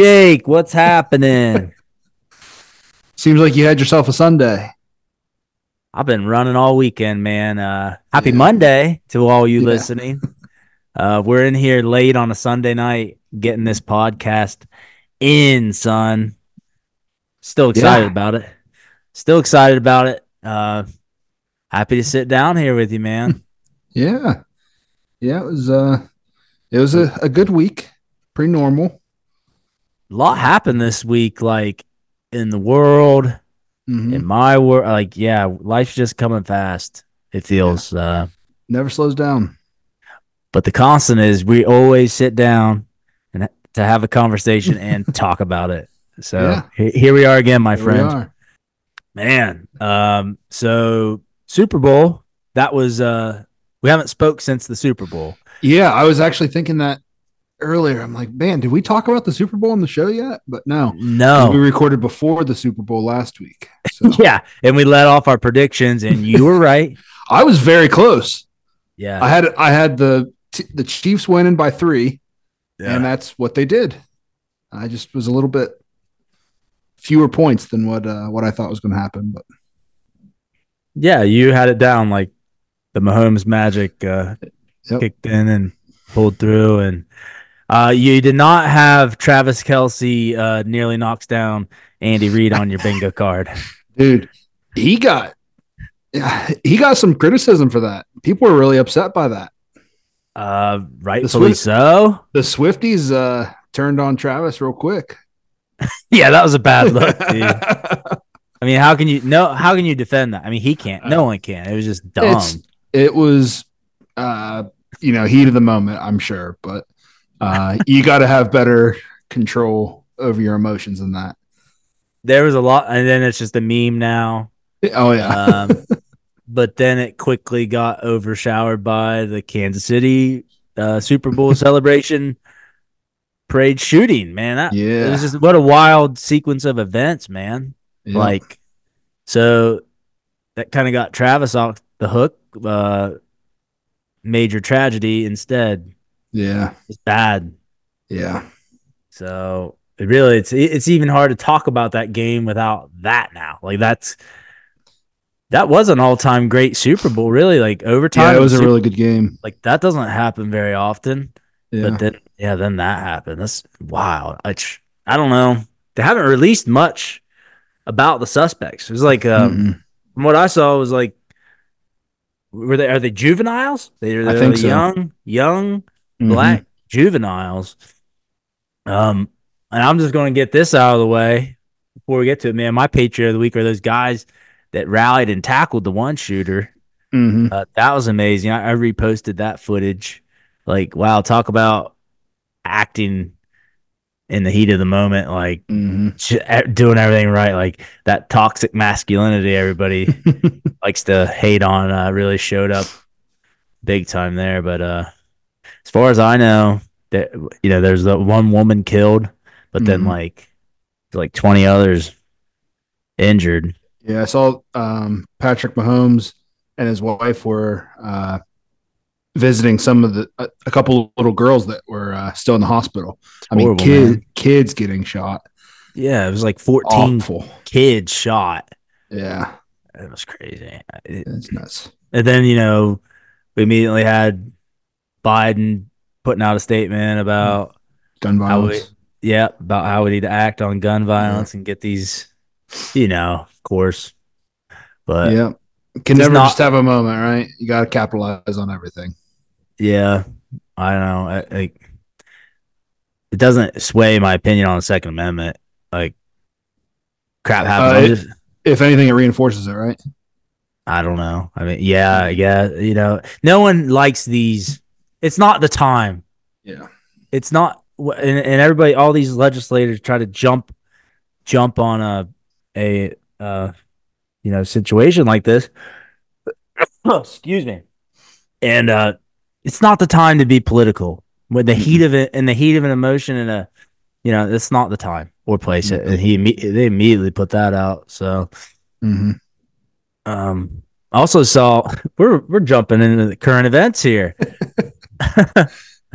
Jake, what's happening? Seems like you had yourself a Sunday. I've been running all weekend, man. Uh, happy Yeah. Monday to all you Yeah. listening. Uh, we're in here late on a Sunday night getting this podcast in, son. Still excited Yeah. about it. Still excited about it. Uh, happy to sit down here with you, man. Yeah. Yeah, it was uh it was a, a good week. Pretty normal. A lot happened this week, like in the world, Mhm. in my world. Like, yeah, life's just coming fast. It feels. Uh, Never slows down. but the constant is we always sit down and to have a conversation and talk about it. So Yeah. he- here we are again, my Here friend. Man, um, so Super Bowl. That was. uh We haven't spoke since the Super Bowl. Yeah, I was actually thinking that earlier. I'm like, man, did we talk about the Super Bowl on the show yet? But no. No. We recorded before the Super Bowl last week. So yeah, and we let off our predictions, and you were right. I was very close. Yeah, I had I had the the Chiefs winning by three, yeah. and that's what they did. I just was a little bit fewer points than what uh, what I thought was going to happen, but Yeah, you had it down like the Mahomes magic uh, Yep. kicked in and pulled through, and uh, you did not have Travis Kelce uh, nearly knocks down Andy Reid on your bingo card. dude, he got he got some criticism for that. People were really upset by that. Uh, rightfully Swift- so. The Swifties uh, turned on Travis real quick. Yeah, that was a bad look, dude. I mean, how can you no? How can you defend that? I mean, he can't. No one can. It was just dumb. It's- it was, uh, you know, heat of the moment, I'm sure, but uh, you got to have better control over your emotions than that. there was a lot, and then it's just a meme now. Oh yeah, Um, but then it quickly got overshadowed by the Kansas City uh, Super Bowl celebration parade shooting. Man, that it yeah, was just what a wild sequence of events, man. yeah. Like, so that kind of got Travis off the hook. Uh, major tragedy instead. Yeah, It's bad. yeah. So it really, it's it's even hard to talk about that game without that now. Like that's that was an all time great Super Bowl. Really, like overtime. Yeah, it was a Super- really good game. like that doesn't happen very often. Yeah, But then, yeah, then that happened. That's wild. I, I don't know. They haven't released much about the suspects. It was like, um, Mm-mm. from what I saw, it was like, were they are they juveniles? They're, they're think so. young, young Mhm. black juveniles. Um, and I'm just going to get this out of the way before we get to it, man. My Patriot of the week are those guys that rallied and tackled the one shooter. Mhm. Uh, that was amazing. I, I reposted that footage. Like, wow, talk about acting in the heat of the moment, like Mhm. e- doing everything right. Like that toxic masculinity everybody likes to hate on uh, really showed up big time there. But uh, as far as I know, that you know, there's the one woman killed, but then Mhm. like like 20 others injured. Yeah, I saw um, Patrick Mahomes and his wife were uh, visiting some of the a, a couple little girls that were uh, still in the hospital. I mean, horrible, kid, man. kids getting shot. Yeah, it was like 14 Awful. kids shot. Yeah, It was crazy. It- it's nuts. And then, you know, we immediately had Biden putting out a statement about Gun how we, violence. yeah, about how we need to act on gun violence and get these, you know, of course. But yeah, yeah, can never not- just have a moment, right? You got to capitalize on everything. Yeah, I don't know. I, like, it doesn't sway my opinion on the Second Amendment. Like, crap happens. Uh, it- If anything, it reinforces it, right? I don't know. I mean, yeah, yeah, you know, no one likes these. It's not the time. Yeah. it's not and, and everybody all these legislators try to jump jump on a a uh you know situation like this. Excuse me. And uh it's not the time to be political. With the heat of it and the heat of an emotion and a you know it's not the time or place. It and he they immediately put that out so. Mm-hmm. um I also saw we're we're jumping into the current events here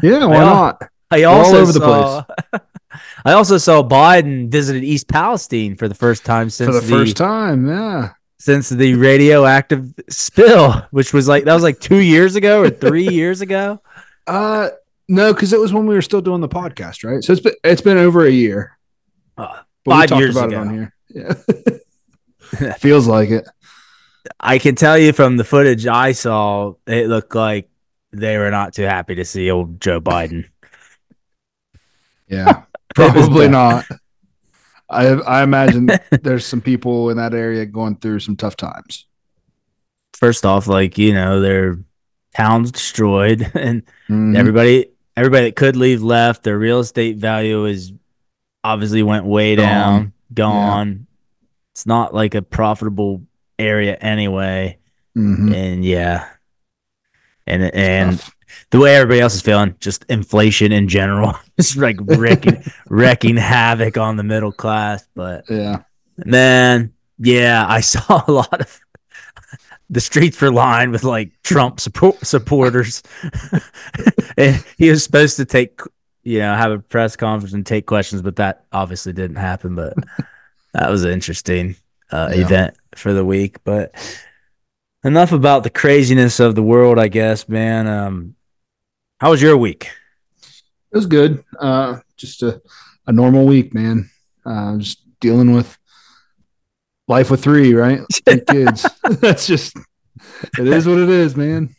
Yeah, why I not? I all also over the saw, I also saw Biden visited East Palestine for the first time since For the first time, yeah. since the radioactive spill, which was like that was like two years ago or three years ago. Uh no, because it was when we were still doing the podcast, right? So it's been it's been over a year. Uh, five years about ago. it on here. Yeah. Feels like it. I can tell you from the footage I saw, it looked like they were not too happy to see old Joe Biden. Yeah. Probably not. I I imagine there's some people in that area going through some tough times. First off, like you know, their town's destroyed, and Mhm. everybody everybody that could leave left. Their real estate value is obviously went way Gone. down, gone. It's not like a profitable area anyway, Mhm. and yeah, and and Tough. the way everybody else is feeling, just inflation in general, just like wrecking wrecking havoc on the middle class. But yeah. man, yeah, I saw a lot of the streets were lined with like Trump support supporters, and he was supposed to take, you know, have a press conference and take questions, but that obviously didn't happen. But that was an interesting uh, Yeah. event for the week. But enough about the craziness of the world, I guess, man. Um, how was your week? It was good. Uh, just a, a normal week, man. Uh, just dealing with life with three, right? Three kids. That's just it is what it is, man.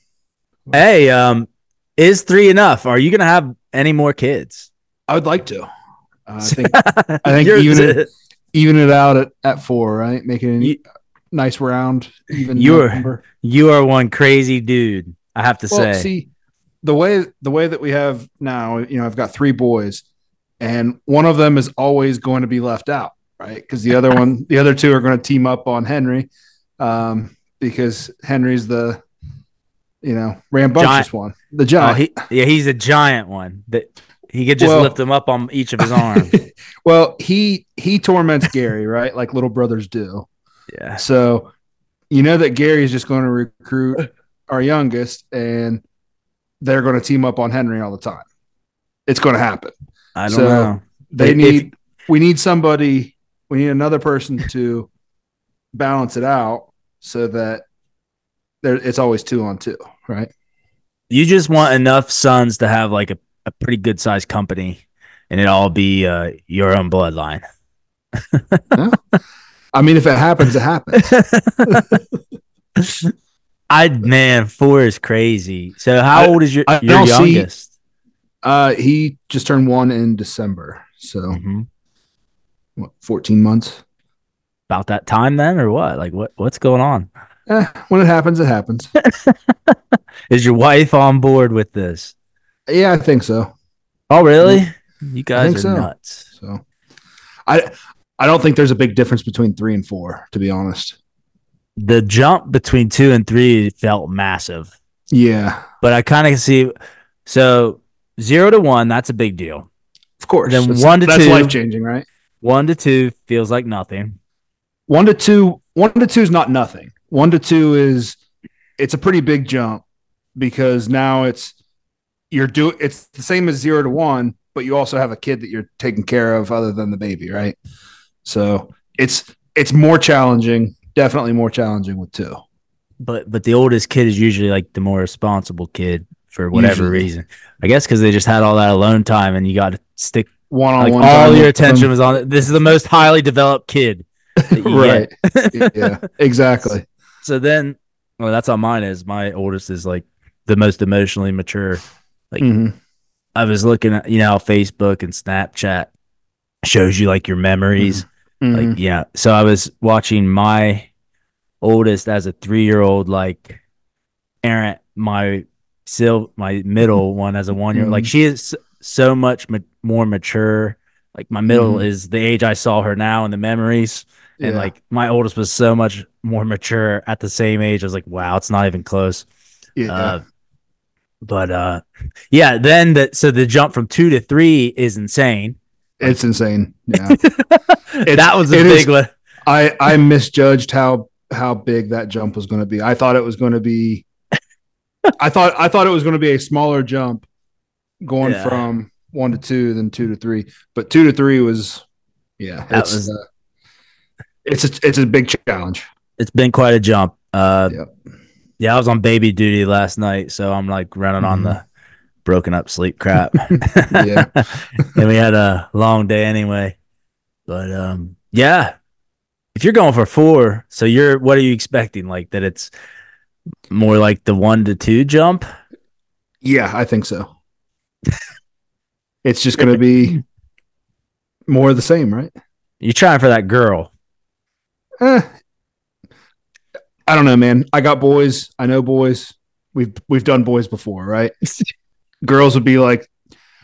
Hey, um, is three enough? Are you gonna have any more kids? I would like to. Uh, I think I think even is- even it out at, at four, right? Making a nice round, even You're- number. you are one crazy dude. I have to Well, say. see, the way the way that we have now, you know, I've got three boys, and one of them is always going to be left out, right? Because the other one, the other two are going to team up on Henry, um, because Henry's the, you know, rambunctious Giant. one, the oh, giant. he, yeah, he's a giant one that he could just Well- lift him up on each of his arms. well, he he torments Gary, right? Like little brothers do. Yeah. So you know that Gary is just going to recruit our youngest, and they're going to team up on Henry all the time. It's going to happen. I don't So, know. They If- need we need somebody, we need another person to balance it out so that there it's always two on two, right? You just want enough sons to have like a, a pretty good sized company and it all be uh, your own bloodline. I mean, if it happens, it happens. I man, four is crazy. So how I- old is your, I your don't see- youngest? Uh, he just turned one in December, so Mhm. what, fourteen months. About that time then or what? Like what what's going on? Eh, when it happens, it happens. Is your wife on board with this? yeah, I think so. Oh really? You guys are so. nuts. So, I I don't think there's a big difference between three and four, to be honest. The jump between two and three felt massive. Yeah, but I kind of see. So zero to one, that's a big deal. of course. Then That's- one to that's two. life changing, right? One to two feels like nothing. One to two, one to two is not nothing. One to two is it's a pretty big jump because now it's you're do it's the same as zero to one, but you also have a kid that you're taking care of other than the baby, right? So it's it's more challenging, definitely more challenging with two. But but the oldest kid is usually like the more responsible kid for whatever Usually. reason. I guess because they just had all that alone time, and you got to stick One on like one. all your attention was on. It. This is the most highly developed kid. right. yeah, exactly. So then, well, that's how mine is. My oldest is like the most emotionally mature. Like Mhm. I was looking at, you know, Facebook and Snapchat shows you like your memories. Mhm. Like, yeah. So I was watching my oldest as a three year old, like parent my still my middle one as a one year. Like Mhm. she is so much ma- more mature. Like my middle Mhm. is the age I saw her now and the memories. And like my oldest was so much more mature at the same age. I was like, wow, it's not even close. yeah. Uh, but uh, yeah, then the so the jump from two to three is insane. It's insane. Yeah. that was a big one. I I misjudged how how big that jump was going to be. I thought it was going to be I thought I thought it was going to be a smaller jump going Yeah. from one to two, then two to three. But two to three was, yeah, That it's was- uh, it's a it's a big challenge. It's been quite a jump. Uh, Yep. yeah, I was on baby duty last night, so I'm like running on Mhm. the broken up sleep crap. Yeah. and we had a long day anyway. But um, yeah, if you're going for four, so you're what are you expecting? Like that it's more like the one to two jump? Yeah, I think so. It's just going to be more of the same, right? You're trying for that girl. Eh, I don't know, man. I got boys. I know boys. We've we've done boys before, right? Girls would be like,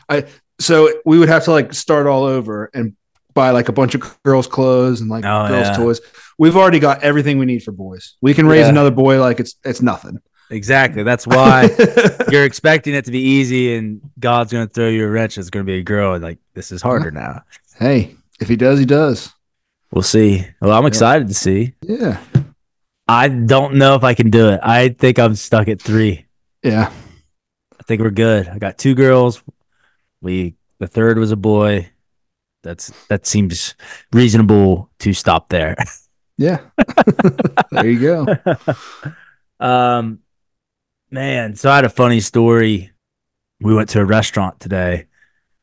I. So we would have to like start all over and buy like a bunch of girls' clothes and like Oh, girls' yeah. toys. We've already got everything we need for boys. We can raise Yeah. another boy like it's it's nothing. Exactly. That's why you're expecting it to be easy, and God's going to throw you a wrench. It's going to be a girl, and like this is harder now. hey, if he does, he does. We'll see. Well, I'm excited to see. Yeah, I don't know if I can do it. I think I'm stuck at three. yeah. Think we're good. I got two girls. We the third was a boy. That's that seems reasonable to stop there. Yeah. there you go. um man, so I had a funny story. We went to a restaurant today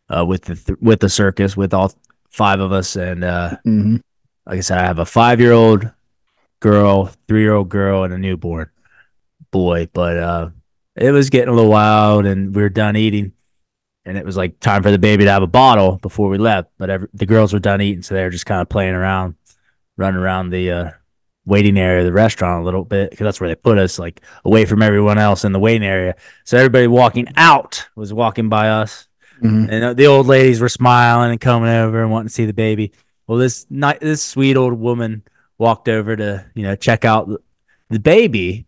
uh with the th- with the circus with all five of us and uh hmm like I said, I have a 5-year-old girl, 3-year-old girl and a newborn boy, but uh it was getting a little wild and we were done eating. And it was like time for the baby to have a bottle before we left, but every, the girls were done eating so they were just kind of playing around, running around the uh waiting area of the restaurant a little bit because that's where they put us like away from everyone else in the waiting area. So everybody walking out was walking by us. Hmm and uh, the old ladies were smiling and coming over and wanting to see the baby. Well, this ni- this sweet old woman walked over to you know check out the baby,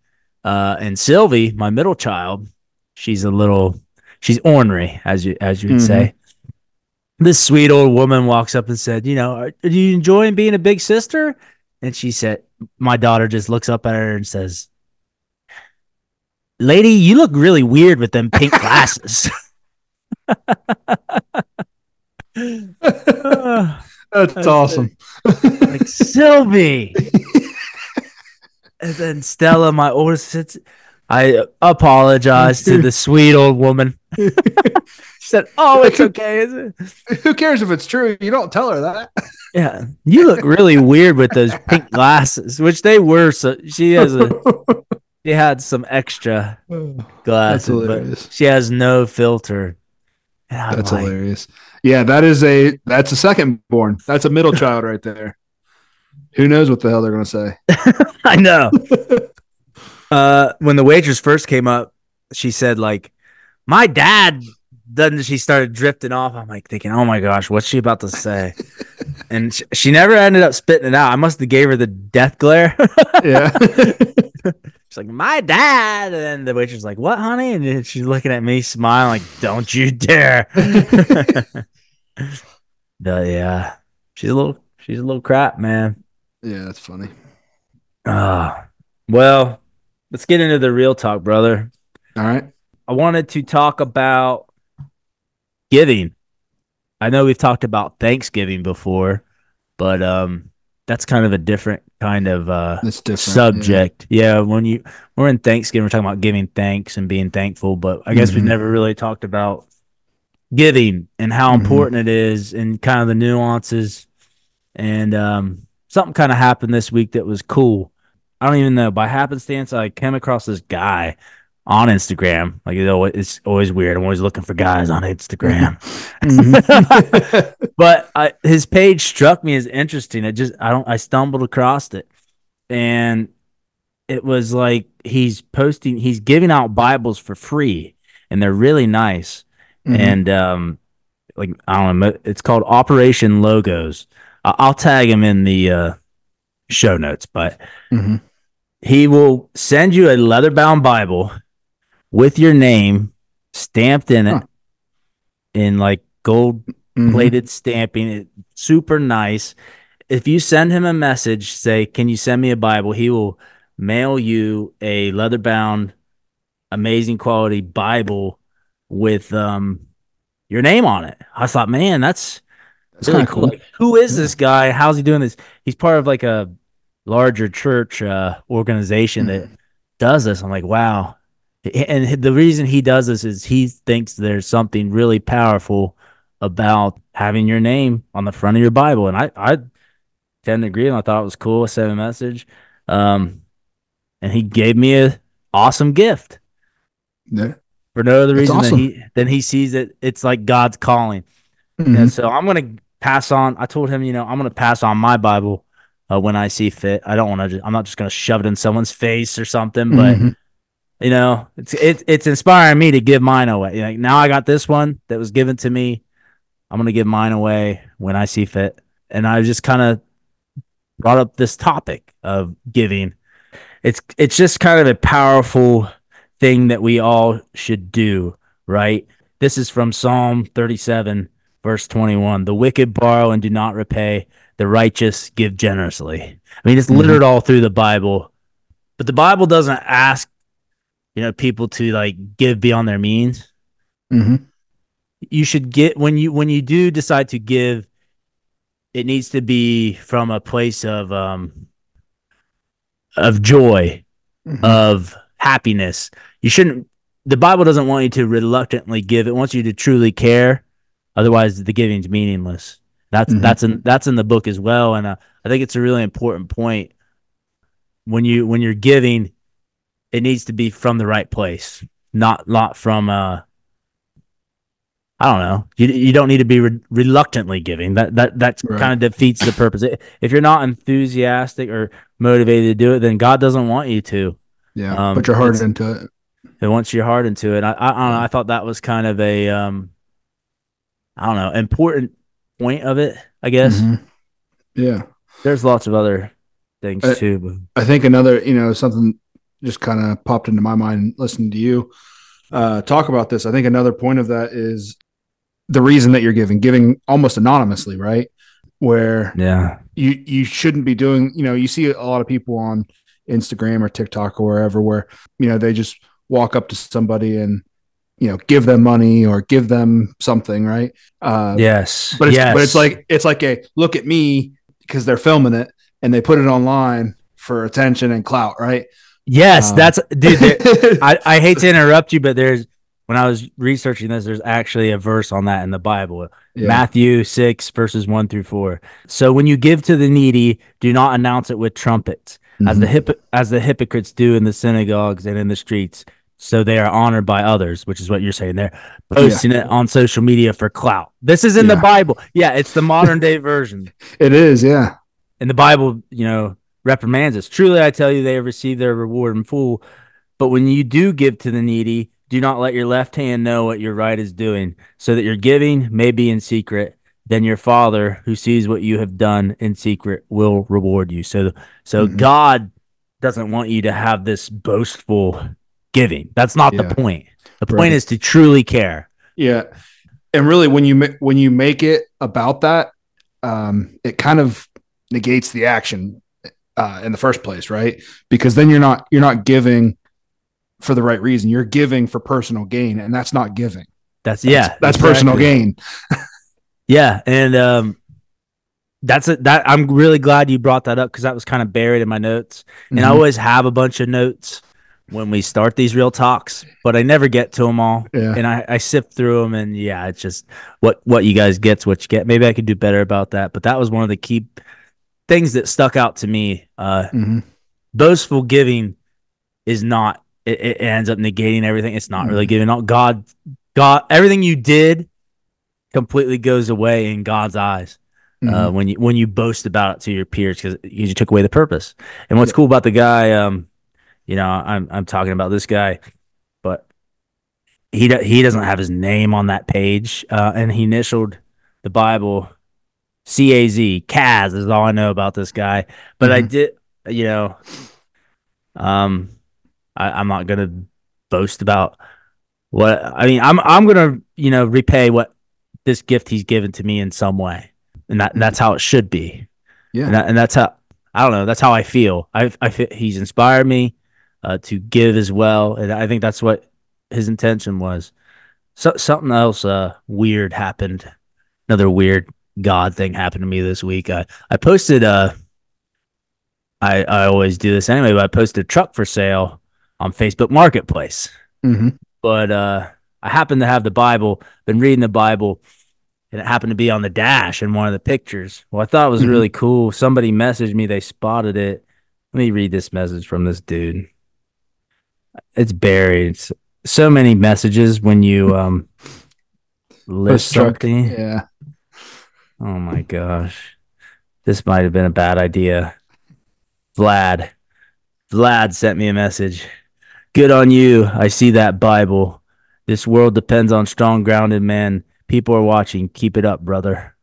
uh, and Sylvie, my middle child, she's a little she's ornery as you as you would Mhm. say. This sweet old woman walks up and said, "You know, are, are you enjoying being a big sister?" And she said, "My daughter just looks up at her and says." Lady, you look really weird with them pink glasses. That's That's awesome. like Sylvie. and then Stella, my oldest, sits. I apologize to the sweet old woman. she said, "Oh, it's okay." Is it? Who cares if it's true? You don't tell her that. Yeah, you look really weird with those pink glasses, which they were. So she has a she had some extra glasses, but hilarious. she has no filter. That's like, hilarious. Yeah, that is a that's a second born. That's a middle child right there. Who knows what the hell they're gonna say? I know. uh, when the waitress first came up, she said like, "My dad." doesn't. she started drifting off. I'm like thinking, "Oh my gosh, what's she about to say?" and she, she never ended up spitting it out. I must have gave her the death glare. yeah. She's like, "My dad," and then the waitress like, "What, honey?" And then she's looking at me, smiling like, "Don't you dare!" but yeah, she's a little, she's a little crap, man. Yeah, that's funny. Ah, well, let's get into the real talk, brother. All right. I wanted to talk about giving. I know we've talked about Thanksgiving before, but um that's kind of a different kind of uh subject. Yeah. when you we're in Thanksgiving, we're talking about giving thanks and being thankful, but I guess we've Mhm. never really talked about giving and how Mhm. important it is and kind of the nuances. And um something kind of happened this week that was cool. I don't even know. By happenstance, I came across this guy on Instagram. Like you know, it's always weird. I'm always looking for guys on Instagram. Mhm. but I, his page struck me as interesting. It just I don't I stumbled across it, and it was like he's posting he's giving out Bibles for free, and they're really nice. Mhm. And um, like I don't know, it's called Operation Logos. I'll tag him in the uh, show notes, but Mhm. he will send you a leather bound Bible with your name stamped in it Huh. in like gold plated stamping. It, super nice. If you send him a message, say, "Can you send me a Bible?" He will mail you a leather bound, amazing quality Bible with um your name on it. I thought, man, that's Really cool. Like, who is this guy? How's he doing this? He's part of like a larger church uh, organization that does this. I'm like, wow. And the reason he does this is he thinks there's something really powerful about having your name on the front of your Bible. And I, I tend to agree. And I thought it was cool. I sent a message. Um, and he gave me a awesome gift Yeah. for no other reason awesome. than he than he sees it. It's like God's calling. Mhm. And so I'm gonna pass on. I told him, you know, I'm gonna pass on my Bible uh, when I see fit. I don't want to. I'm not just gonna shove it in someone's face or something. But Mhm. you know, it's it's it's inspiring me to give mine away. Like now, I got this one that was given to me. I'm gonna give mine away when I see fit. And I just kind of brought up this topic of giving. It's it's just kind of a powerful thing that we all should do, right? This is from Psalm 37, verse 21. The wicked borrow and do not repay, the righteous give generously. I mean, it's littered all through the Bible, but the Bible doesn't ask, you know, people to like give beyond their means. Mhm. You should get when you when you do decide to give, it needs to be from a place of um of joy, Mhm. of happiness. You shouldn't. The Bible doesn't want you to reluctantly give. It wants you to truly care. Otherwise, the giving's meaningless. That's Mhm. that's in that's in the book as well, and uh, I think it's a really important point. When you when you're giving, it needs to be from the right place, not not from uh. I don't know. You you don't need to be re- reluctantly giving. That that that Right. kind of defeats the purpose. If you're not enthusiastic or motivated to do it, then God doesn't want you to. yeah. um, Put your heart into it. It wants your heart into it. I, I, I know. I thought that was kind of a, um, I don't know, important point of it. I guess Mhm. Yeah. there's lots of other things Uh, too. But I think another, you know, something just kind of popped into my mind listening to you uh, talk about this. I think another point of that is the reason that you're giving, giving almost anonymously, right? Where yeah, you you shouldn't be doing, you know, you see a lot of people on Instagram or TikTok or wherever where, you know, they just walk up to somebody and, you know, give them money or give them something, right? Uh, yes, but it's yes. but it's like it's like a look at me because they're filming it and they put it online for attention and clout, right? yes, um, that's dude. there- I, I hate to interrupt you, but there's when I was researching this, there's actually a verse on that in the Bible. Yeah. Matthew 6, verses 1 through 4. So when you give to the needy, do not announce it with trumpets, as Mhm. the hip- as the hypocrites do in the synagogues and in the streets, so they are honored by others, which is what you're saying there, posting it on social media for clout. This is in the Bible. Yeah, it's the modern day version. It is, yeah. And the Bible, you know, reprimands us. Truly, I tell you, they have received their reward in full. But when you do give to the needy, do not let your left hand know what your right is doing, so that your giving may be in secret. Then your Father, who sees what you have done in secret, will reward you. So, so Mhm. God doesn't want you to have this boastful giving. That's not Yeah. the point. The Right. point is to truly care. Yeah. And really when you when you make it about that, um, it kind of negates the action uh, in the first place, right? Because then you're not you're not giving for the right reason. You're giving for personal gain, and that's not giving. That's, That's, yeah, that's personal exactly. gain. Yeah, and um, that's it. That I'm really glad you brought that up because that was kind of buried in my notes. And I Mhm. always have a bunch of notes when we start these real talks, but I never get to them all. Yeah. And I, I sift through them, and yeah, it's just what what you guys get's what you get. Maybe I could do better about that, but that was one of the key things that stuck out to me. Uh, Mhm. boastful giving is not. It, it ends up negating everything. It's not really Mhm. giving. All God, God, everything you did completely goes away in God's eyes uh, Mhm. when you when you boast about it to your peers because you took away the purpose. And what's Yeah. cool about the guy, um, you know, I'm I'm talking about this guy, but he do, he doesn't have his name on that page, uh, and he initialed the Bible C A Z Kaz is all I know about this guy. But I Mhm. did, you know, um, I, I'm not gonna boast about what I mean. I'm I'm gonna you know repay what this gift he's given to me in some way, and that and that's how it should be. Yeah. and, that, and that's how I don't know. That's how I feel. I I feel he's inspired me uh, to give as well, and I think that's what his intention was. So something else uh weird happened. Another weird God thing happened to me this week. I I posted uh I I always do this anyway, but I posted a truck for sale on Facebook Marketplace. Mm-hmm. But uh I happened to have the Bible, been reading the Bible, and it happened to be on the dash in one of the pictures. Well, I thought it was Mhm. really cool. Somebody messaged me, they spotted it. Let me read this message from this dude. It's buried. It's so many messages when you um list something. Yeah. Oh my gosh. This might have been a bad idea. Vlad. Vlad sent me a message. Good on you. I see that Bible. This world depends on strong grounded men. People are watching. Keep it up, brother.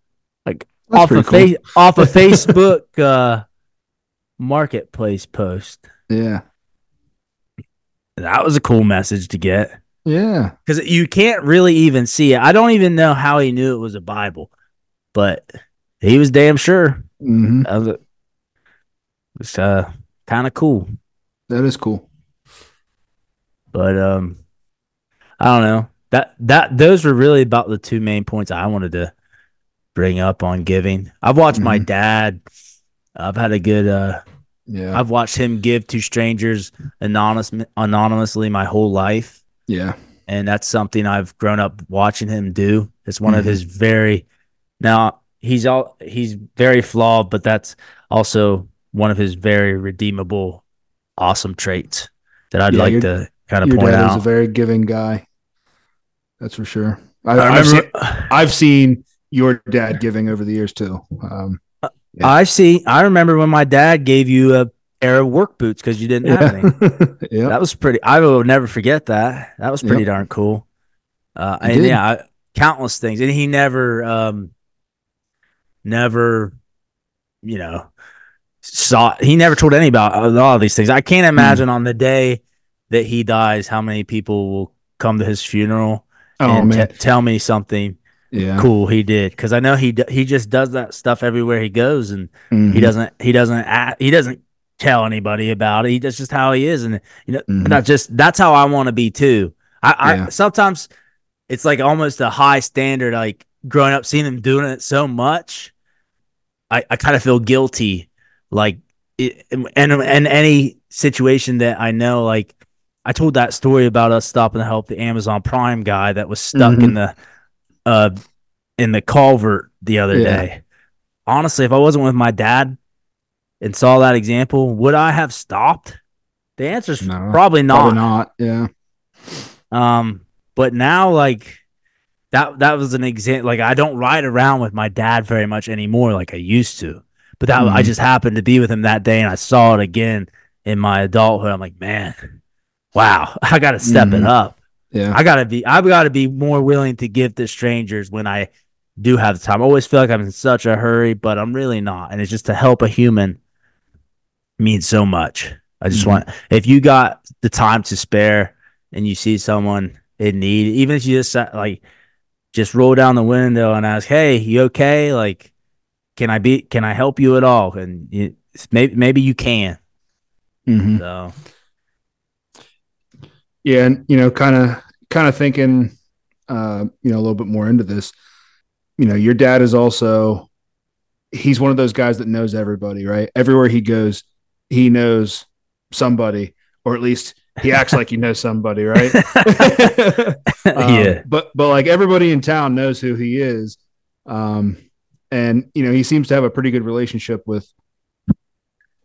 Like That's off of pretty fa- off of Facebook uh marketplace post. Yeah. That was a cool message to get. Yeah. Because you can't really even see it. I don't even know how he knew it was a Bible, but he was damn sure. hmm That was, it's uh, kind of cool. That is cool. But um, I don't know that that those were really about the two main points I wanted to bring up on giving. I've watched my Mhm. dad. I've had a good. uh Yeah. I've watched him give to strangers anonymous anonymously my whole life. yeah. and that's something I've grown up watching him do. It's one of Mhm. his very now he's all he's very flawed, but that's also one of his very redeemable, awesome traits that I'd Yeah, like your- to kind of Your point dad is a very giving guy. That's for sure. I, I've, seen, I've seen your dad giving over the years too. Um, Yeah. I see. I remember when my dad gave you a pair of work boots because you didn't have any. yeah. That was pretty. I will never forget that. That was pretty darn cool. Uh, and did. yeah, I, countless things, and he never, um, never, you know, saw. He never told any about a lot of these things. I can't Hmm. imagine on the day that he dies, how many people will come to his funeral oh and t- tell me something yeah. cool he did. Because I know he d- he just does that stuff everywhere he goes, and Mhm. he doesn't he doesn't act, he doesn't tell anybody about it. He that's just how he is, and you know Mhm. not just that's how I want to be too. I, Yeah. I sometimes it's like almost a high standard. Like growing up, seeing him doing it so much, I I kind of feel guilty. Like it, and and any situation that I know, like I told that story about us stopping to help the Amazon Prime guy that was stuck in the uh in the culvert the other Yeah. day. Honestly, if I wasn't with my dad and saw that example, would I have stopped? The answer's No, probably not. Probably not. Yeah. Um, but now like that that was an example. Like I don't ride around with my dad very much anymore, like I used to. But that I Mhm. just happened to be with him that day, and I saw it again in my adulthood. I'm like, man, wow, I got to step it Mhm. up. Yeah. I gotta be I've got to be more willing to give to strangers when I do have the time. I always feel like I'm in such a hurry, but I'm really not. And it's just to help a human means so much. I just Mhm. want if you got the time to spare and you see someone in need, even if you just like just roll down the window and ask, "Hey, you okay? Like, can I be? Can I help you at all?" And you, maybe maybe you can. Mhm. So Yeah, and you know, kind of, kind of thinking, uh, you know, a little bit more into this. You know, your dad is also, he's one of those guys that knows everybody, right? Everywhere he goes, he knows somebody, or at least he acts like he knows somebody, right? Um, yeah, but but like everybody in town knows who he is, um, and you know, he seems to have a pretty good relationship with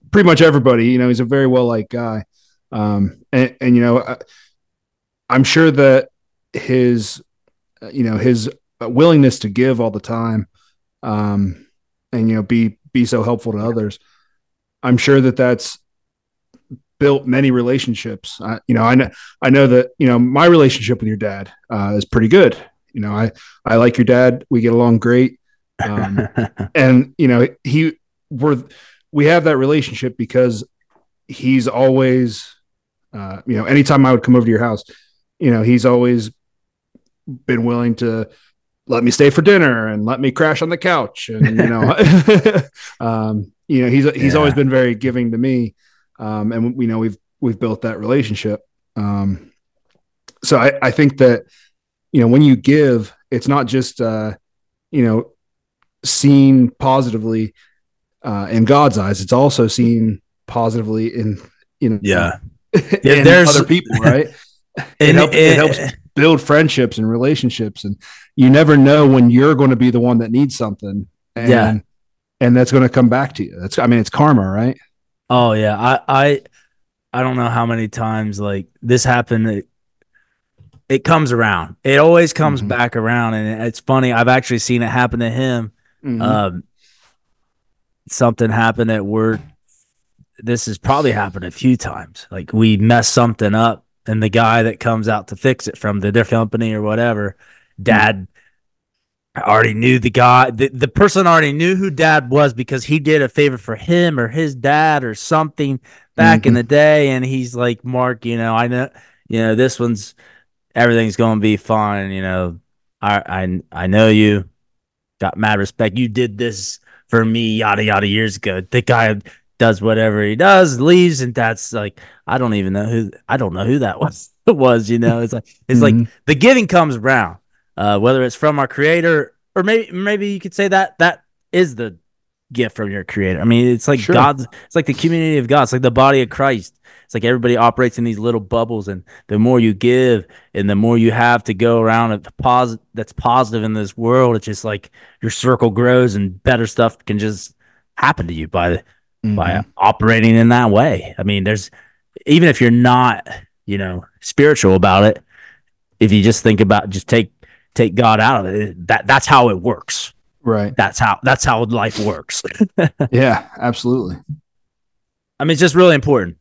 pretty much everybody. You know, he's a very well liked guy, um, and and you know, I, I'm sure that his, you know, his willingness to give all the time, um, and you know, be be so helpful to others. I'm sure that that's built many relationships. I, you know, I know I know that you know my relationship with your dad uh, is pretty good. You know, I I like your dad. We get along great, um, and you know he we're we have that relationship because he's always, uh, you know, anytime I would come over to your house, you know, he's always been willing to let me stay for dinner and let me crash on the couch, and you know, um, you know, he's he's Yeah. always been very giving to me, um, and we know we've we've built that relationship. Um, so I, I think that you know, when you give, it's not just, uh, you know, seen positively uh, in God's eyes. It's also seen positively in, you know, Yeah. in there's- other people, right? It, help, it helps build friendships and relationships. And you never know when you're going to be the one that needs something. And, Yeah. And that's going to come back to you. That's, I mean, it's karma, right? Oh yeah, I I I don't know how many times like this happened. It, it comes around. It always comes Mhm. back around, and it's funny. I've actually seen it happen to him. Mhm. Um, something happened at work. This has probably happened a few times. Like we mess something up, and the guy that comes out to fix it from the different company or whatever, dad already knew the guy. The, the person already knew who dad was because he did a favor for him or his dad or something back in Mhm. the day. And he's like, Mark, you know, I know, you know, this one's everything's gonna be fine. You know, I I I know you got mad respect. You did this for me, yada yada years ago. The guy does whatever he does, leaves, and that's like I don't even know who I don't know who that was. was you know? It's like it's like Mhm. the giving comes around, uh, whether it's from our creator or maybe maybe you could say that that is the gift from your creator. I mean, it's like Sure. God's. It's like the community of God. It's like the body of Christ. It's like everybody operates in these little bubbles, and the more you give, and the more you have to go around at the positive that's positive in this world, it's just like your circle grows, and better stuff can just happen to you by by Mhm. operating in that way. I mean, there's even if you're not, you know, spiritual about it, if you just think about just take take God out of it, that that's how it works. right. That's how that's how life works. Yeah, absolutely. I mean, it's just really important.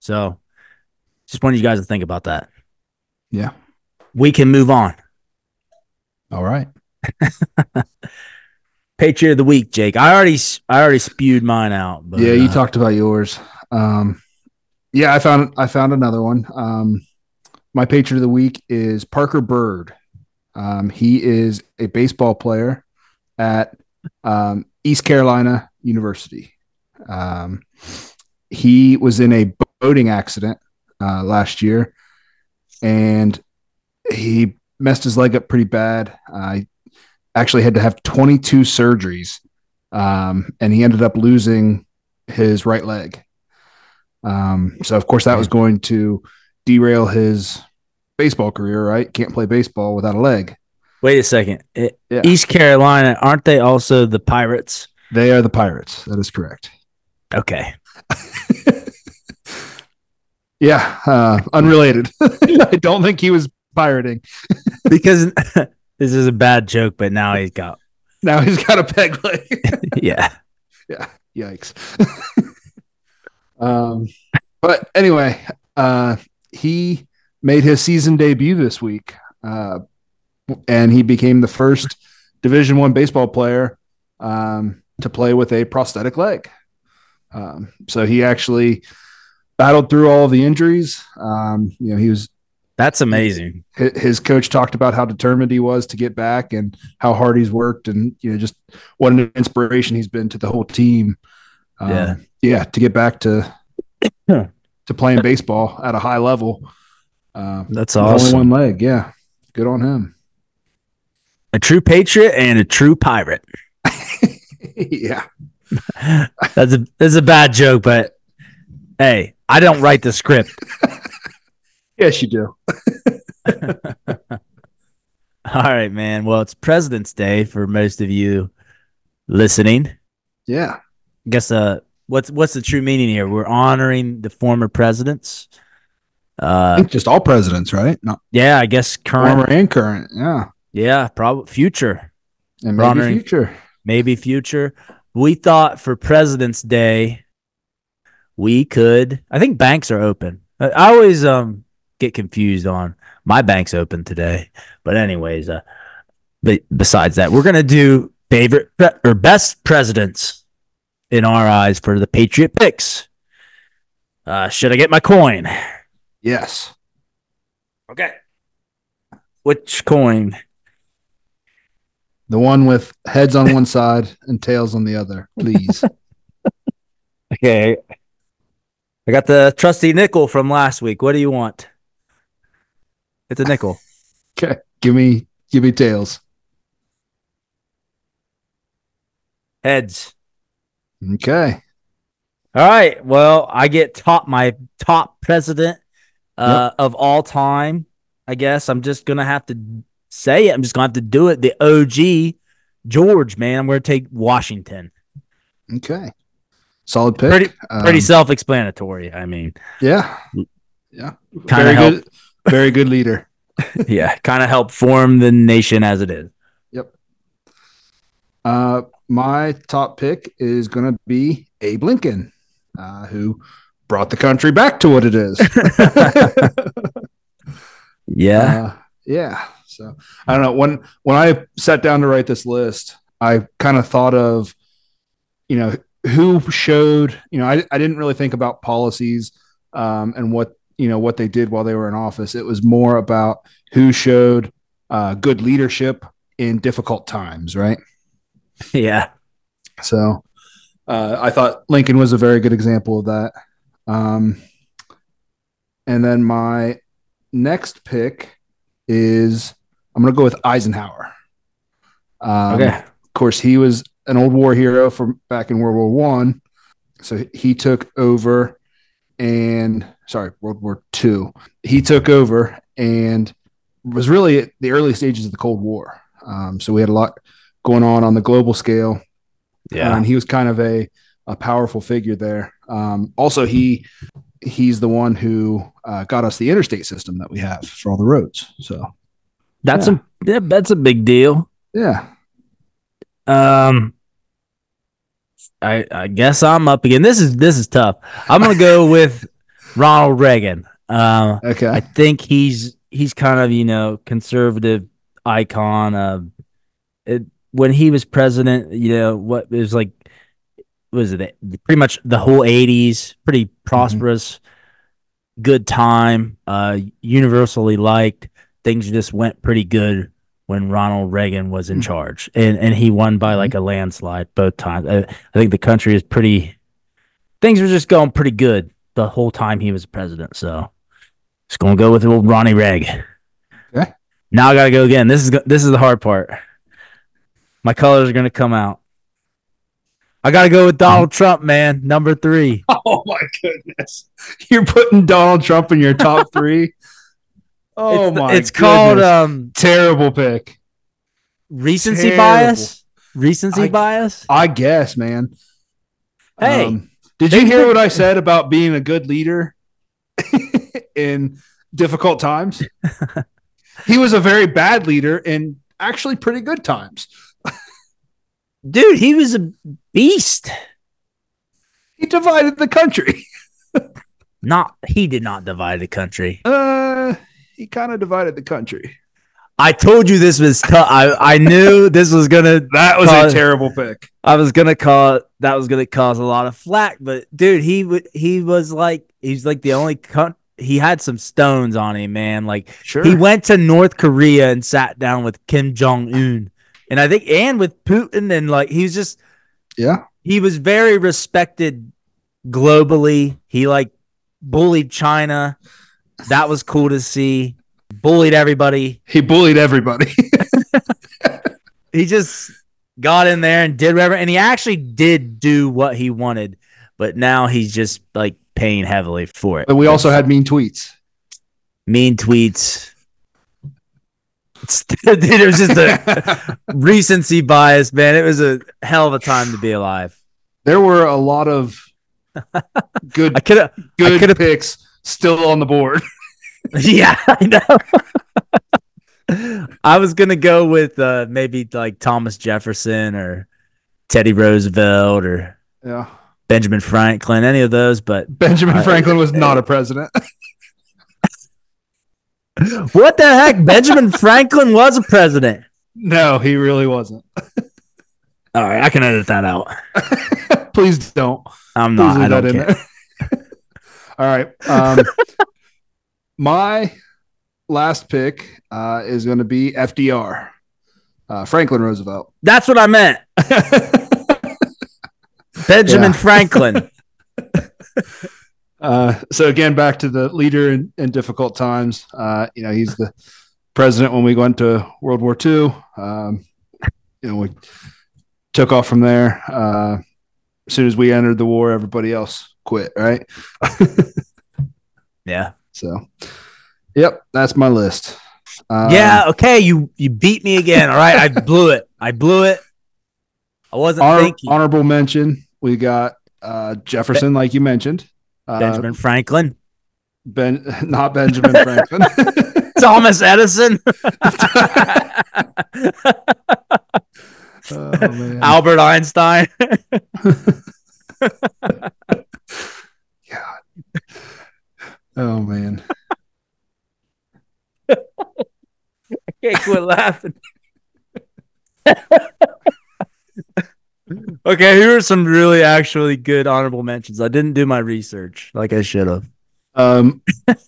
So, just wanted you guys to think about that. Yeah. We can move on. All right. Patriot of the week, Jake. I already I already spewed mine out. But, yeah, you uh, talked about yours. Um, yeah, I found I found another one. Um, my patriot of the week is Parker Byrd. Um, he is a baseball player at um, East Carolina University. Um, he was in a boating accident uh, last year, and he messed his leg up pretty bad. Uh, actually had to have 22 surgeries, um, and he ended up losing his right leg. Um, so of course that was going to derail his baseball career, right? Can't play baseball without a leg. Wait a second. It- Yeah. East Carolina, aren't they also the Pirates? They are the Pirates. That is correct. Okay. Yeah, uh, unrelated. I don't think he was pirating. Because this is a bad joke, but now he's got Now he's got a peg leg. yeah. yeah, yikes. um, but anyway, uh, he made his season debut this week, uh, and he became the first Division One baseball player um, to play with a prosthetic leg. Um, so he actually battled through all of the injuries. Um, you know, he was That's amazing. his coach talked about how determined he was to get back and how hard he's worked and you know just what an inspiration he's been to the whole team um, Yeah. yeah to get back to to playing baseball at a high level uh, That's with only one leg yeah good on him A true patriot and a true pirate. yeah That's a that's a bad joke, but hey, I don't write the script. yes you do All right, man. Well, it's President's Day for most of you listening. yeah I guess uh what's what's the true meaning here? We're honoring the former presidents. Uh just all presidents right not yeah, I guess current former and current yeah yeah, probably future. and maybe Honoring- future maybe future. We thought for President's Day, we could. I think banks are open. I I always um get confused on my bank's open today, but anyways, uh, but besides that, we're gonna do favorite pre- or best presidents in our eyes for the Patriot picks. Uh, should I get my coin? yes Okay. Which coin? the one with heads on one side and tails on the other please Okay. I got the trusty nickel from last week. What do you want? It's a nickel. okay Give me give me tails. Heads. Okay. All right. Well, I get top my top president uh, yep. of all time. I guess I'm just gonna have to say it. I'm just gonna have to do it. The OG George, man. I'm gonna take Washington. Okay. Solid pick. Pretty, pretty um, self-explanatory. I mean, yeah, yeah, kind of good, very good leader. yeah, kind of help form the nation as it is. Yep. Uh, my top pick is going to be Abe Lincoln, uh, who brought the country back to what it is. yeah. Uh, yeah. So I don't know when when I sat down to write this list, I kind of thought of, you know, who showed, you know, I, I didn't really think about policies um, and what, you know, what they did while they were in office. It was more about who showed uh, good leadership in difficult times, right? Yeah. So uh, I thought Lincoln was a very good example of that. Um, and then my next pick is I'm going to go with Eisenhower. Um, okay. Of course, he was an old war hero from back in World War One. So he took over and sorry, World War Two. He took over and was really at the early stages of the Cold War. Um, so we had a lot going on on the global scale. Yeah, and he was kind of a a powerful figure there. Um, also, he he's the one who uh, got us the interstate system that we have for all the roads. So that's yeah. a yeah, that's a big deal. Yeah. Um, I I guess I'm up again. This is this is tough. I'm gonna go with Ronald Reagan. Uh, okay. I think he's he's kind of you know conservative icon. of it, when he was president, you know what it was like. Was it pretty much the whole '80s? Pretty mm-hmm. prosperous, mm-hmm. good time. Uh, universally liked. Things just went pretty good when Ronald Reagan was in hmm. charge, and and he won by like a landslide both times. I, I think the country is pretty. Things were just going pretty good the whole time he was president. So, just gonna go with old Ronnie Reg. Okay. Now I gotta go again. This is this is the hard part. My colors are gonna come out. I gotta go with Donald Trump, man. Number three. Oh my goodness! You're putting Donald Trump in your top three. Oh it's, my! It's goodness. called um terrible pick. Recency terrible. bias. Recency I, bias. I guess, man. Hey, um, did you hear what I said about being a good leader in difficult times? he was a very bad leader in actually pretty good times. Dude, he was a beast. He divided the country. not he did not divide the country. Uh he kind of divided the country. I told you this was tough. I, I knew this was gonna. that was cause, a terrible pick. I was gonna call that was gonna cause a lot of flack, but dude, he would he was like he's like the only con- he had some stones on him, man. Like sure. he went to North Korea and sat down with Kim Jong Un, and I think and with Putin, and like he's just yeah, he was very respected globally. He like bullied China. That was cool to see. Bullied everybody. He bullied everybody. he just got in there and did whatever, and he actually did do what he wanted, but now he's just like paying heavily for it. But we also had mean tweets. Mean tweets. It was just a recency bias, man. It was a hell of a time to be alive. There were a lot of good, I could good I picks still on the board. yeah, I know. I was gonna go with uh, maybe like Thomas Jefferson or Teddy Roosevelt or yeah Benjamin Franklin, any of those, but Benjamin uh, Franklin was not a president. what the heck? Benjamin Franklin was a president. No, he really wasn't. All right, I can edit that out. Please don't. I'm not. I don't care. All right. Um, my last pick uh, is going to be FDR, uh, Franklin Roosevelt. That's what I meant. Benjamin Franklin. Uh, so again, back to the leader in, in difficult times. Uh, you know, he's the president when we went to World War II. Um, you know, we took off from there. Uh, as soon as we entered the war, everybody else quit. Right. Yeah. So, yep, that's my list. Um, yeah. Okay. You you beat me again. All right. I blew it. I blew it. I wasn't honor- thinking. honorable mention. We got uh, Jefferson, like you mentioned. Uh, Benjamin Franklin, Ben, not Benjamin Franklin. Thomas Edison, oh. Albert Einstein. oh man. I can't quit laughing. okay, here are some really actually good honorable mentions. I didn't do my research like I should have. Um,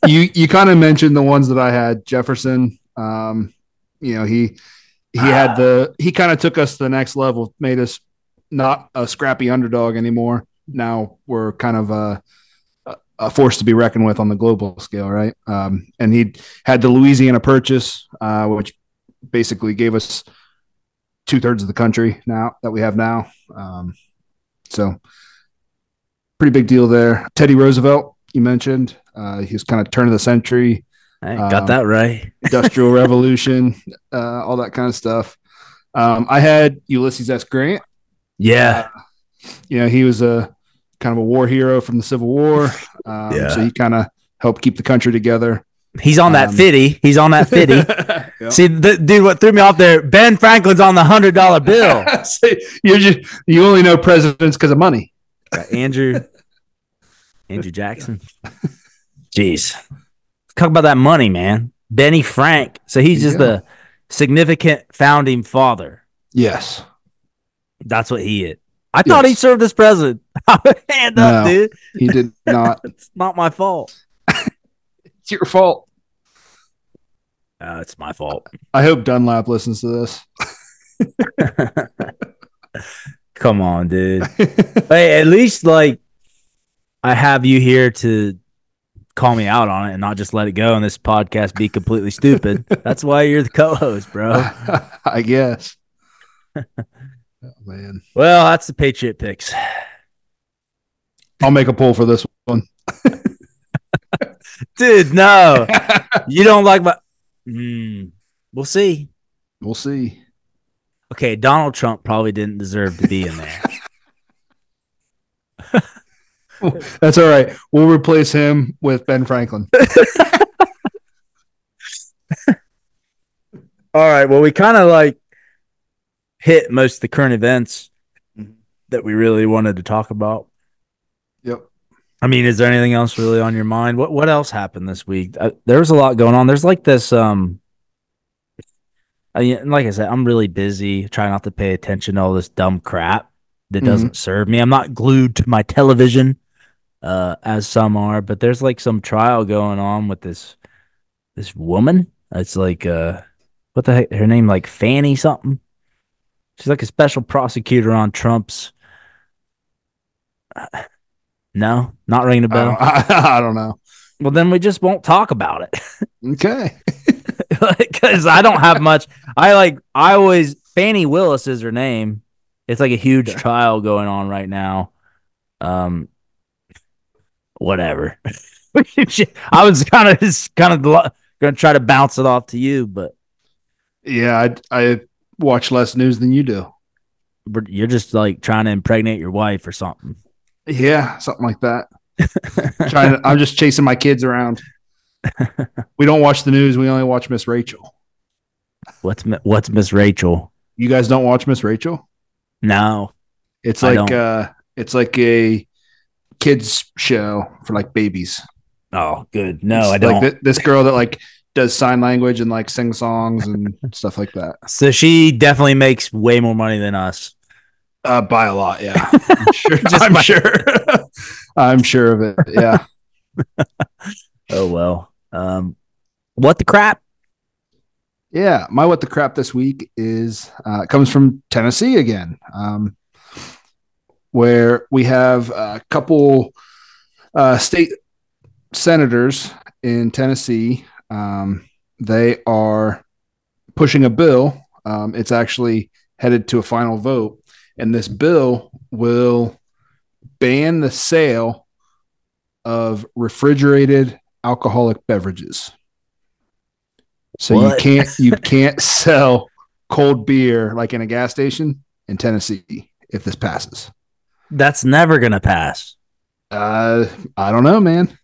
you you kind of mentioned the ones that I had. Jefferson. Um, you know he he had the he kind of took us to the next level, made us not a scrappy underdog anymore. Now we're kind of a a force to be reckoned with on the global scale, right? Um, and he had the Louisiana Purchase, uh, which basically gave us two thirds of the country now that we have now. Um, so pretty big deal there. Teddy Roosevelt, you mentioned, uh, he was kind of turn of the century, I got Um, that right. industrial revolution, uh, all that kind of stuff. Um, I had Ulysses S. Grant. Yeah. You know, he was a kind of a war hero from the Civil War. Um, Yeah. So he kind of helped keep the country together. He's on that Um, fitty. He's on that fitty. Yep. See, the, dude, what threw me off there? Ben Franklin's on the hundred dollar bill. So you just you only know presidents because of money. Got Andrew, Andrew Jackson. Jeez, talk about that money, man. Benny Frank. So he's just you the significant founding father. Yes. That's what he is. I thought he served as president. Hand up, dude. He did not. It's not my fault. it's your fault. Uh, it's my fault. I hope Dunlap listens to this. Come on, dude. hey, at least like I have you here to call me out on it and not just let it go and this podcast be completely stupid. That's why you're the co-host, bro. I guess. Oh, man. Well, that's the Patriot picks. I'll make a poll for this one. Dude, no. You don't like my Hmm. We'll see. we'll see. Okay, Donald Trump probably didn't deserve to be in there. That's all right. We'll replace him with Ben Franklin. All right. Well, we kind of like hit most of the current events Mhm. that we really wanted to talk about. Yep. I mean, is there anything else really on your mind? What What else happened this week? Uh, there was a lot going on. There's like this. Um, I like I said, I'm really busy. Trying not to pay attention to all this dumb crap that Mhm. doesn't serve me. I'm not glued to my television, uh, as some are. But there's like some trial going on with this this woman. It's like uh, what the heck? Her name like Fani something. She's like a special prosecutor on Trump's. No, not ringing a I bell. don't, I, I don't know. Well, then we just won't talk about it Okay. because I don't have much. I like, I always, Fani Willis is her name. It's like a huge Okay. trial going on right now. Um, whatever. I was kind of just kind of going to try to bounce it off to you, but Yeah, I, I watch less news than you do. but you're just like trying to impregnate your wife or something. Yeah, something like that. Trying to, I'm just chasing my kids around. We don't watch the news. We only watch Miss Rachel. What's what's Miss Rachel? You guys don't watch Miss Rachel? No. It's like uh it's like a kids show for like babies. Oh, good. No, It's I like don't. thi- this girl that like does sign language and like sing songs and stuff like that. so she definitely makes way more money than us. Uh, by a lot, yeah. I'm sure. I'm sure. I'm sure of it. Yeah. Oh well. Um, what the crap? Yeah, my what the crap this week is uh, comes from Tennessee again, um, where we have a couple uh, state senators in Tennessee um, they are pushing a bill. Um, it's actually headed to a final vote, and this bill will ban the sale of refrigerated alcoholic beverages. So What? you can't you can't sell cold beer like in a gas station in Tennessee if this passes. That's never gonna pass. Uh, I don't know, man.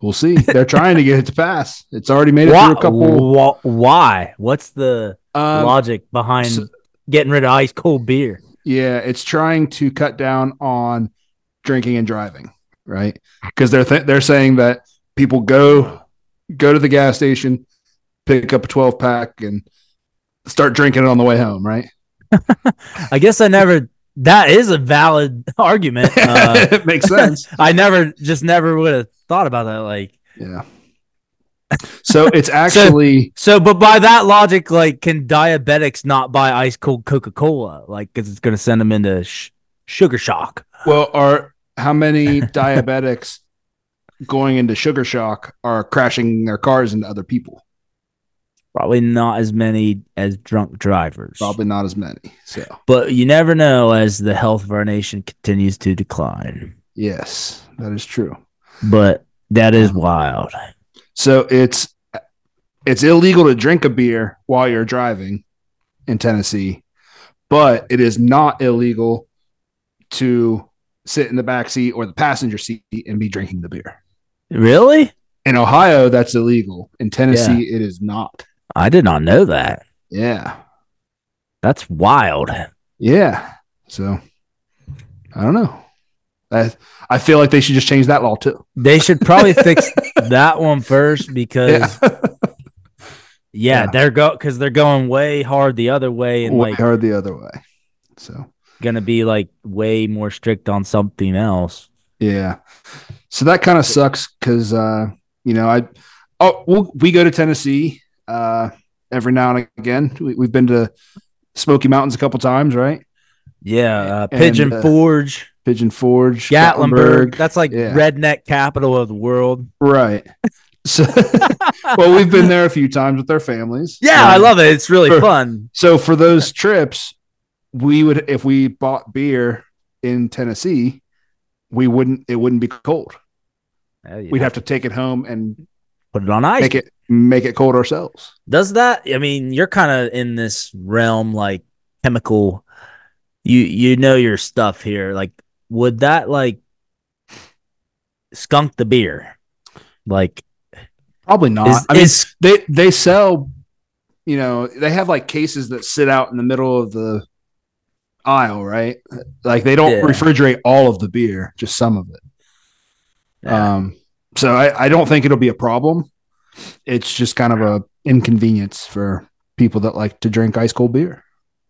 We'll see. They're trying to get it to pass. It's already made it Why? through a couple. wh- why? What's the Um, logic behind so- getting rid of ice cold beer? yeah, it's trying to cut down on drinking and driving, right? Because they're th- they're saying that people go go to the gas station, pick up a twelve pack, and start drinking it on the way home, right? I guess I never. That is a valid argument. Uh, it makes sense. I never, just never would have thought about that. Like, Yeah. So it's actually so, but by that logic, like, can diabetics not buy ice cold Coca Cola? Like, because it's going to send them into sh- sugar shock. well, are how many diabetics going into sugar shock are crashing their cars into other people? Probably not as many as drunk drivers. Probably not as many. So But you never know as the health of our nation continues to decline. yes, that is true. But that is wild. So it's it's illegal to drink a beer while you're driving in Tennessee, but it is not illegal to sit in the back seat or the passenger seat and be drinking the beer. Really? In Ohio, that's illegal. In Tennessee, it is not. I did not know that. Yeah. That's wild. Yeah. So I don't know. I I feel like they should just change that law too. They should probably fix that one first because Yeah. yeah, Yeah. they're go because they're going way hard the other way and Way like hard the other way. So gonna be like way more strict on something else. Yeah. So that kind of sucks because, uh, you know, I, oh, we'll, we go to Tennessee uh, every now and again. We, we've been to Smoky Mountains a couple times, right? Yeah, uh, And, Pigeon uh, Forge, Pigeon Forge, Gatlinburg. That's like yeah. redneck capital of the world. right. So, well, we've been there a few times with our families. Yeah, I Um, love it. It's really Sure. fun. So for those trips, we would if we bought beer in Tennessee, we wouldn't. It wouldn't be cold. We'd have to take it home and put it on ice. make it make it cold ourselves. Does that? I mean, you're kind of in this realm, like chemical. You you know your stuff here. Like, would that like skunk the beer? Like, Probably not. is, I mean, is they they sell, you know, they have like cases that sit out in the middle of the aisle, right? Like they don't Yeah. refrigerate all of the beer, just some of it. Yeah. Um, so I, I don't think it'll be a problem. It's just kind of a inconvenience for people that like to drink ice cold beer.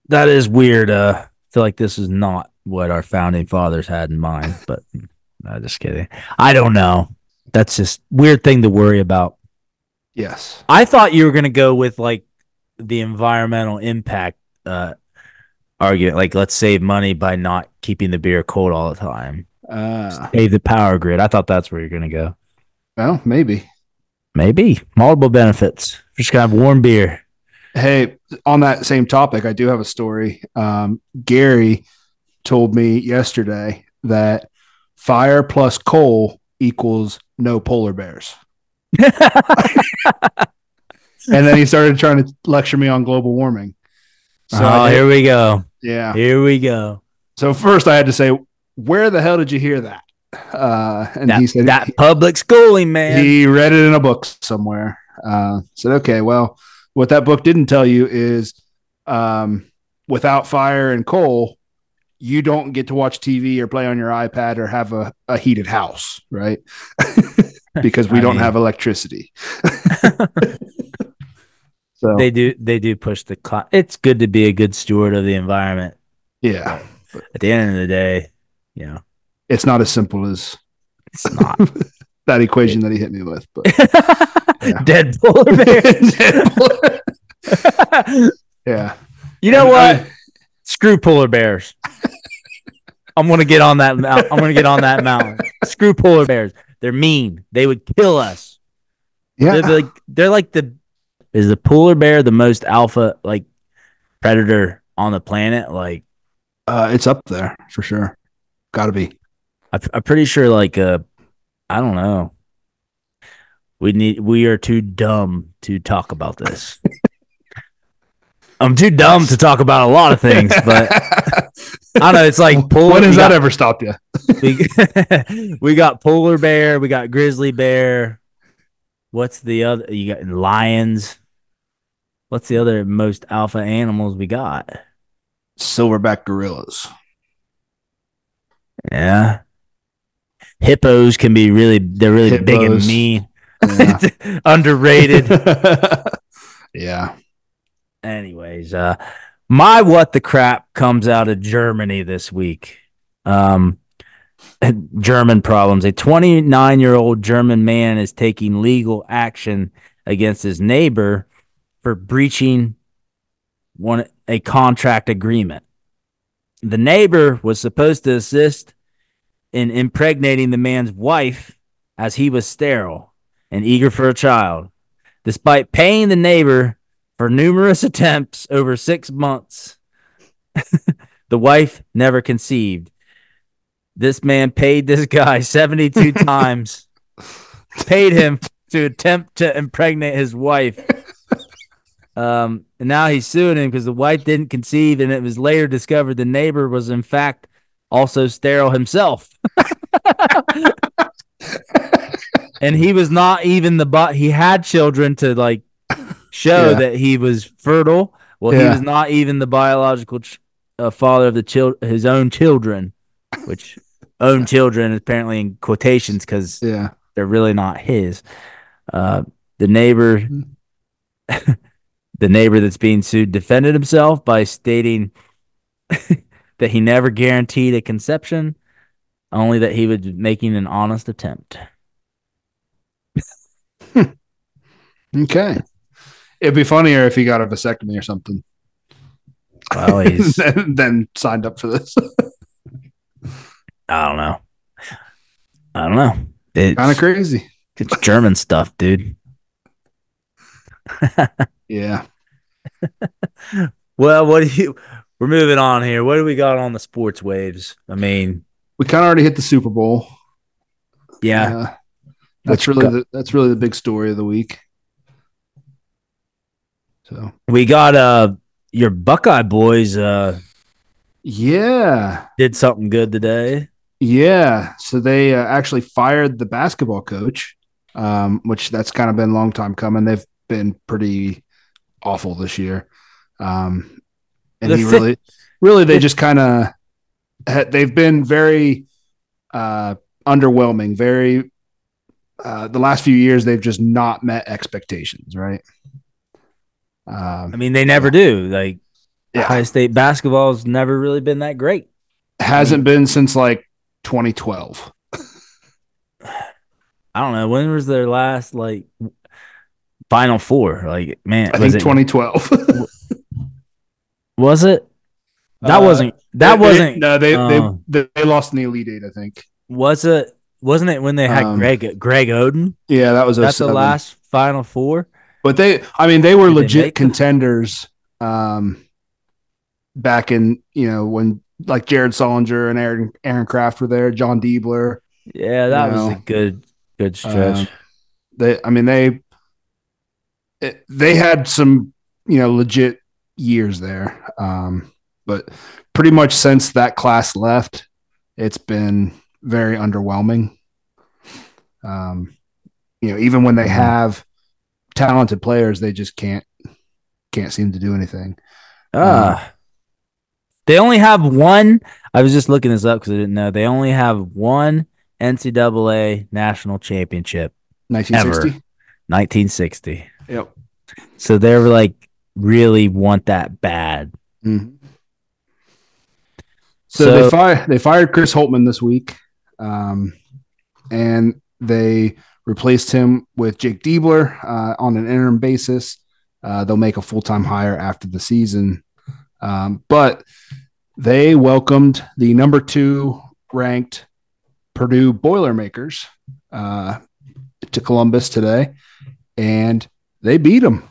that is weird. Uh, I feel like this is not what our founding fathers had in mind. But no, just kidding. I don't know. That's just weird thing to worry about. Yes. I thought you were gonna go with like the environmental impact uh argument, like let's save money by not keeping the beer cold all the time. Uh, Save the power grid. I thought that's where you're gonna go. well, maybe. Maybe multiple benefits. Just gonna have warm beer. Hey, on that same topic, I do have a story. Um, Gary told me yesterday that fire plus coal equals no polar bears. And then he started trying to lecture me on global warming. So oh, here we go. yeah. Here we go. So first I had to say, where the hell did you hear that? Uh, and That, he said that public schooling, man. he read it in a book somewhere. Uh, said, okay, well, what that book didn't tell you is um, without fire and coal, you don't get to watch TV or play on your iPad or have a, a heated house, right? because we I don't mean- have electricity. so, they do. They do push the. Cl- it's good to be a good steward of the environment. yeah, At the end of the day, you know, it's not as simple as it's not that equation that he hit me with. But dead polar bear. yeah. you know And what? I- Screw polar bears. I'm gonna get on that. mount- I'm gonna get on that mountain. Screw polar bears. They're mean. They would kill us. Yeah. They're like they're like the is the polar bear the most alpha like predator on the planet? Like Uh, it's up there for sure. Got to be. I, I'm pretty sure like uh I don't know. We need we are too dumb to talk about this. I'm too dumb to talk about a lot of things, but I don't know. It's like polar. when has that got- ever stopped you? we, we got polar bear, we got grizzly bear. What's the other? You got lions. What's the other most alpha animals we got? Silverback gorillas. Yeah, hippos can be really. They're really big and mean. Yeah. Underrated. yeah. Anyways, uh, my what the crap comes out of Germany this week. Um, German problems. A 29 year old German man is taking legal action against his neighbor for breaching one a contract agreement. The neighbor was supposed to assist in impregnating the man's wife as he was sterile and eager for a child. Despite paying the neighbor for numerous attempts over six months, the wife never conceived. This man paid this guy 72 times, paid him to attempt to impregnate his wife. Um, and now he's suing him because the wife didn't conceive, and it was later discovered the neighbor was, in fact, also sterile himself. and he was not even the but he had children to like show Yeah. that he was fertile. Well, he was not even the biological ch- uh, father of the child his own children, which own children apparently in quotations because Yeah. they're really not his. Uh, the neighbor, the neighbor that's being sued, defended himself by stating that he never guaranteed a conception, only that he was making an honest attempt. Okay. It'd be funnier if he got a vasectomy or something. Well, he's then, then signed up for this. I don't know. I don't know. It's, kind of crazy. it's German stuff, dude. Yeah. Well, what do you? We're moving on here. What do we got on the sports waves? I mean, We kind of already hit the Super Bowl. yeah, Uh, that's really got- the, that's really the big story of the week. So we got uh your Buckeye boys uh yeah, did something good today. yeah. So they uh, actually fired the basketball coach, um, which that's kind of been a long time coming. They've been pretty awful this year, um, and he really, really, they just kind of they've been very uh, underwhelming. Very uh, the last few years, they've just not met expectations. Right. Um, I mean, they never do. Like Yeah. Ohio State basketball's never really been that great. hasn't been since like 2012. I don't know when was their last like Final Four. Like, man, I was think it? 2012. was it? That Uh, wasn't. That They- wasn't. no, they, Oh. they they lost in the Elite Eight. I think. Was it? Wasn't it when they had Um, Greg Greg Oden? Yeah, that was That's the last Final Four. But they, I mean, they were Did legit contenders. Um, back in you know when like Jared Sullinger and Aaron Aaron Craft were there, Jon Diebler. Yeah, that You was a good good stretch. um, They, I mean, they it, they had some you know legit years there. Um, but pretty much since that class left, it's been very underwhelming. Um, you know, even when they Mhm. have talented players, they just can't can't seem to do anything. Ah. They only have one. I was just looking this up because I didn't know. They only have one NCAA national championship, 1960. 1960. Yep. So they're like really want that bad. Mhm. So, So, they fired they fired Chris Holtmann this week, um, and they replaced him with Jake Diebler uh, on an interim basis. Uh, they'll make a full time hire after the season, um, but they welcomed the number two ranked Purdue Boilermakers uh, to Columbus today, and they beat them.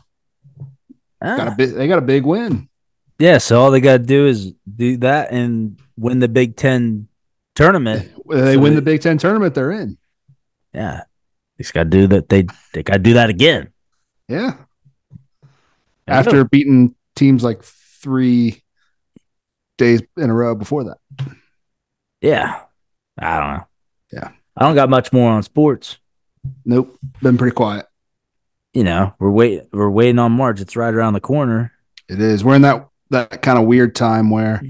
Ah. Got a bit. They got a big win. Yeah, so all they got to do is do that and win the Big Ten tournament. They So win they- the Big Ten tournament. They're in. Yeah, they got to do that. They they got to do that again. Yeah. Yeah, After beating teams like three days in a row before that. yeah, I don't know. Yeah. I don't got much more on sports. Nope. Been pretty quiet. You know, we're wait we're waiting on March. It's right around the corner. It is. We're in that that kind of weird time where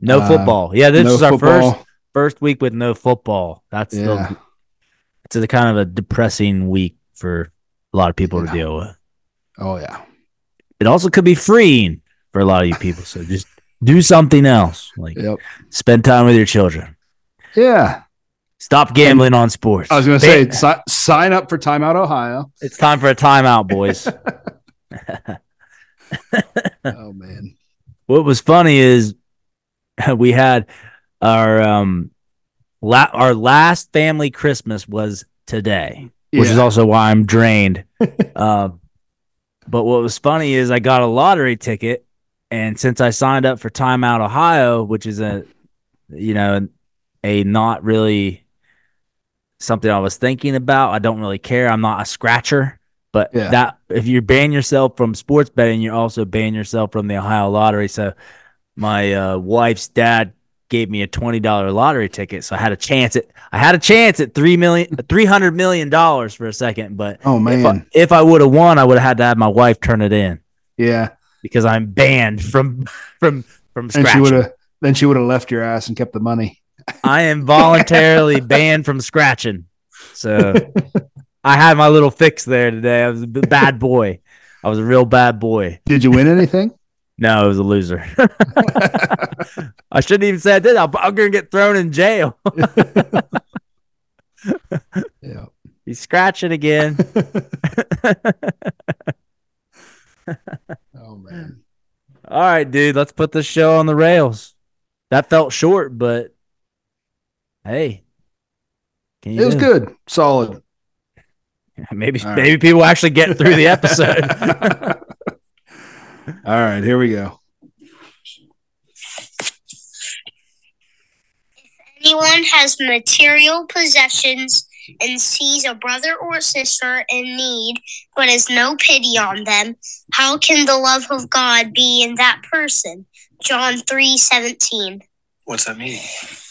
No Uh, football. Yeah, this no is our football. first first week with no football. That's Yeah. the it's a kind of a depressing week for a lot of people to deal with. Oh yeah. It also could be freeing for a lot of you people. So just do something else, like Yep. spend time with your children. Yeah. Stop gambling on sports. I was going to say si- sign up for Timeout Ohio. it's time for a timeout, boys. oh man. what was funny is we had our um la- our last family Christmas was today, which is also why I'm drained. um, but what was funny is I got a lottery ticket, and since I signed up for Timeout Ohio, which is a you know a not really something I was thinking about. I don't really care. I'm not a scratcher. But Yeah. that if you ban yourself from sports betting, you're also ban yourself from the Ohio lottery. So my uh, wife's dad gave me a twenty dollar lottery ticket, so I had a chance at I had a chance at three million three hundred million dollars for a second. But Oh if man. I, if I would have won, I would have had to have my wife turn it in yeah. because I'm banned from from from And she would have then she would have left your ass and kept the money. I am voluntarily banned from scratching. So I had my little fix there today. I was a bad boy. I was a real bad boy. Did you win anything? No, I was a loser. I shouldn't even say I did. I'm, I'm gonna get thrown in jail. yeah. He's scratching again. Oh man. All right, dude. Let's put this show on the rails. That felt short, but hey, It was do? good. Solid. Maybe All right. maybe people actually get through the episode. All right, here we go. If anyone has material possessions and sees a brother or sister in need but has no pity on them, how can the love of God be in that person? John 3:17. What's that mean?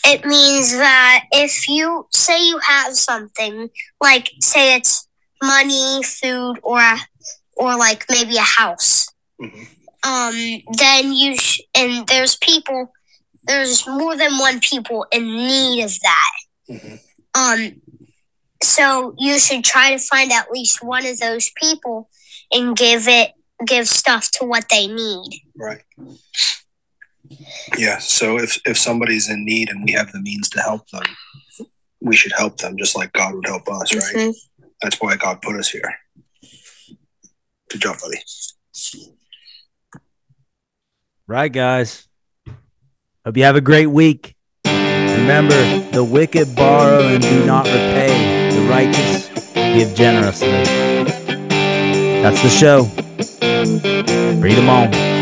It means that if you say you have something, like say it's money, food or a, or like maybe a house, Mhm. um then you sh- and there's people there's more than one people in need of that Mhm. um so you should try to find at least one of those people and give it give stuff to what they need Right. Yeah. So if if somebody's in need and we have the means to help them, we should help them just like God would help us, right? Mhm. That's why God put us here. Good job, buddy. Right, guys. Hope you have a great week. Remember, the wicked borrow and do not repay. The righteous give generously. That's the show. Read them on.